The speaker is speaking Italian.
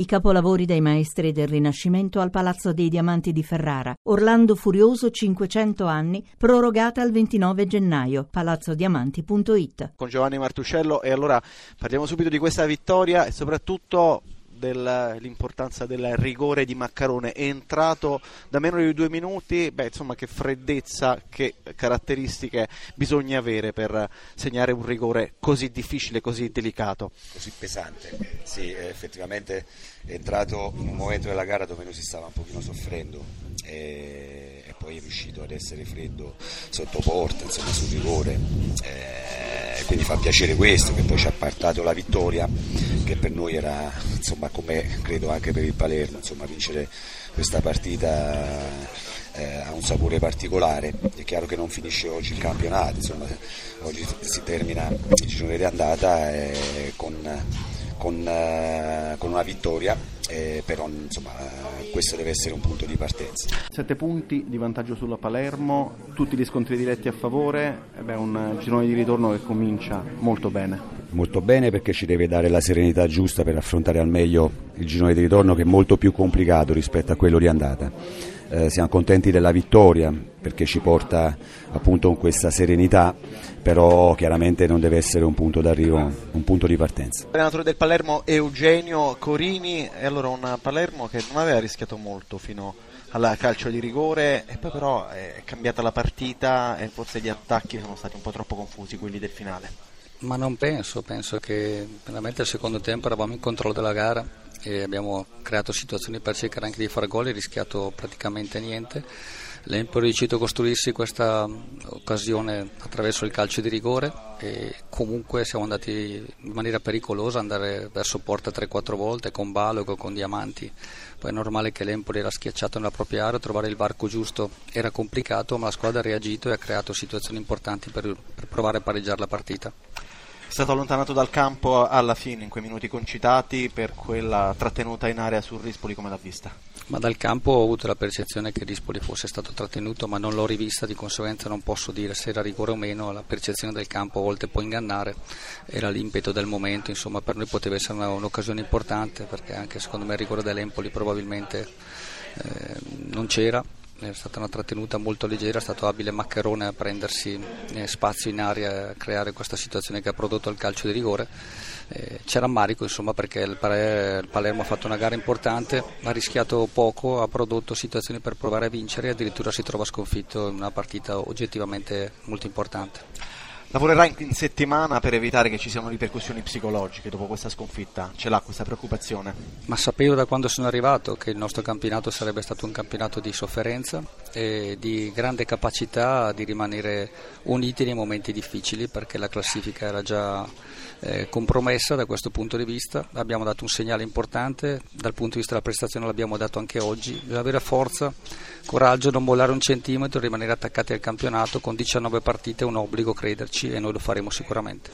I capolavori dei maestri del Rinascimento al Palazzo dei Diamanti di Ferrara. Orlando Furioso 500 anni, prorogata al 29 gennaio. palazzodiamanti.it. Con Giovanni Martuscello e allora parliamo subito di questa vittoria e soprattutto dell'importanza del rigore di Maccarone. È entrato da meno di due minuti. Beh insomma che freddezza che caratteristiche bisogna avere per segnare un rigore così difficile così delicato. Così pesante. Sì effettivamente è entrato in un momento della gara dove noi si stava un pochino soffrendo e, e poi è riuscito ad essere freddo sotto porta insomma sul rigore. E, quindi fa piacere questo che poi ci ha portato la vittoria che per noi era insomma come credo anche per il Palermo, insomma, vincere questa partita eh, ha un sapore particolare, è chiaro che non finisce oggi il campionato, insomma, oggi si termina il girone di andata eh, con, con, eh, con, una vittoria, eh, però insomma, questo deve essere un punto di partenza. Sette punti di vantaggio sulla Palermo, tutti gli scontri diretti a favore, beh, un girone di ritorno che comincia molto bene molto bene perché ci deve dare la serenità giusta per affrontare al meglio il girone di ritorno che è molto più complicato rispetto a quello di andata. Eh, siamo contenti della vittoria perché ci porta appunto con questa serenità, però chiaramente non deve essere un punto d'arrivo, un punto di partenza. Allenatore del Palermo Eugenio Corini, e allora un Palermo che non aveva rischiato molto fino al calcio di rigore e poi però è cambiata la partita e forse gli attacchi sono stati un po' troppo confusi quelli del finale. Ma non penso, penso che veramente al secondo tempo eravamo in controllo della gara e abbiamo creato situazioni per cercare anche di fare gol e rischiato praticamente niente. L'Empoli è riuscito a costruirsi questa occasione attraverso il calcio di rigore e comunque siamo andati in maniera pericolosa andare verso porta 3-4 volte con Balogo, con Diamanti. Poi è normale che l'Empoli era schiacciato nella propria area, trovare il varco giusto era complicato, ma la squadra ha reagito e ha creato situazioni importanti per, per provare a pareggiare la partita. È stato allontanato dal campo alla fine, in quei minuti concitati, per quella trattenuta in area sul Rispoli, come l'ha vista? Ma dal campo ho avuto la percezione che Rispoli fosse stato trattenuto, ma non l'ho rivista, di conseguenza non posso dire se era rigore o meno. La percezione del campo a volte può ingannare, era l'impeto del momento, insomma per noi poteva essere una, un'occasione importante, perché anche secondo me il rigore dell'Empoli probabilmente eh, non c'era è stata una trattenuta molto leggera, è stato abile Maccherone a prendersi eh, spazio in aria a creare questa situazione che ha prodotto il calcio di rigore. Eh, c'è rammarico insomma, perché il, Palermo ha fatto una gara importante, ha rischiato poco, ha prodotto situazioni per provare a vincere e addirittura si trova sconfitto in una partita oggettivamente molto importante. Lavorerà in settimana per evitare che ci siano ripercussioni psicologiche dopo questa sconfitta? Ce l'ha questa preoccupazione? Ma sapevo da quando sono arrivato che il nostro campionato sarebbe stato un campionato di sofferenza e di grande capacità di rimanere uniti nei momenti difficili perché la classifica era già eh, compromessa da questo punto di vista. Abbiamo dato un segnale importante, dal punto di vista della prestazione l'abbiamo dato anche oggi. Bisogna avere forza, coraggio, non mollare un centimetro, rimanere attaccati al campionato con 19 partite è un obbligo crederci e noi lo faremo sicuramente.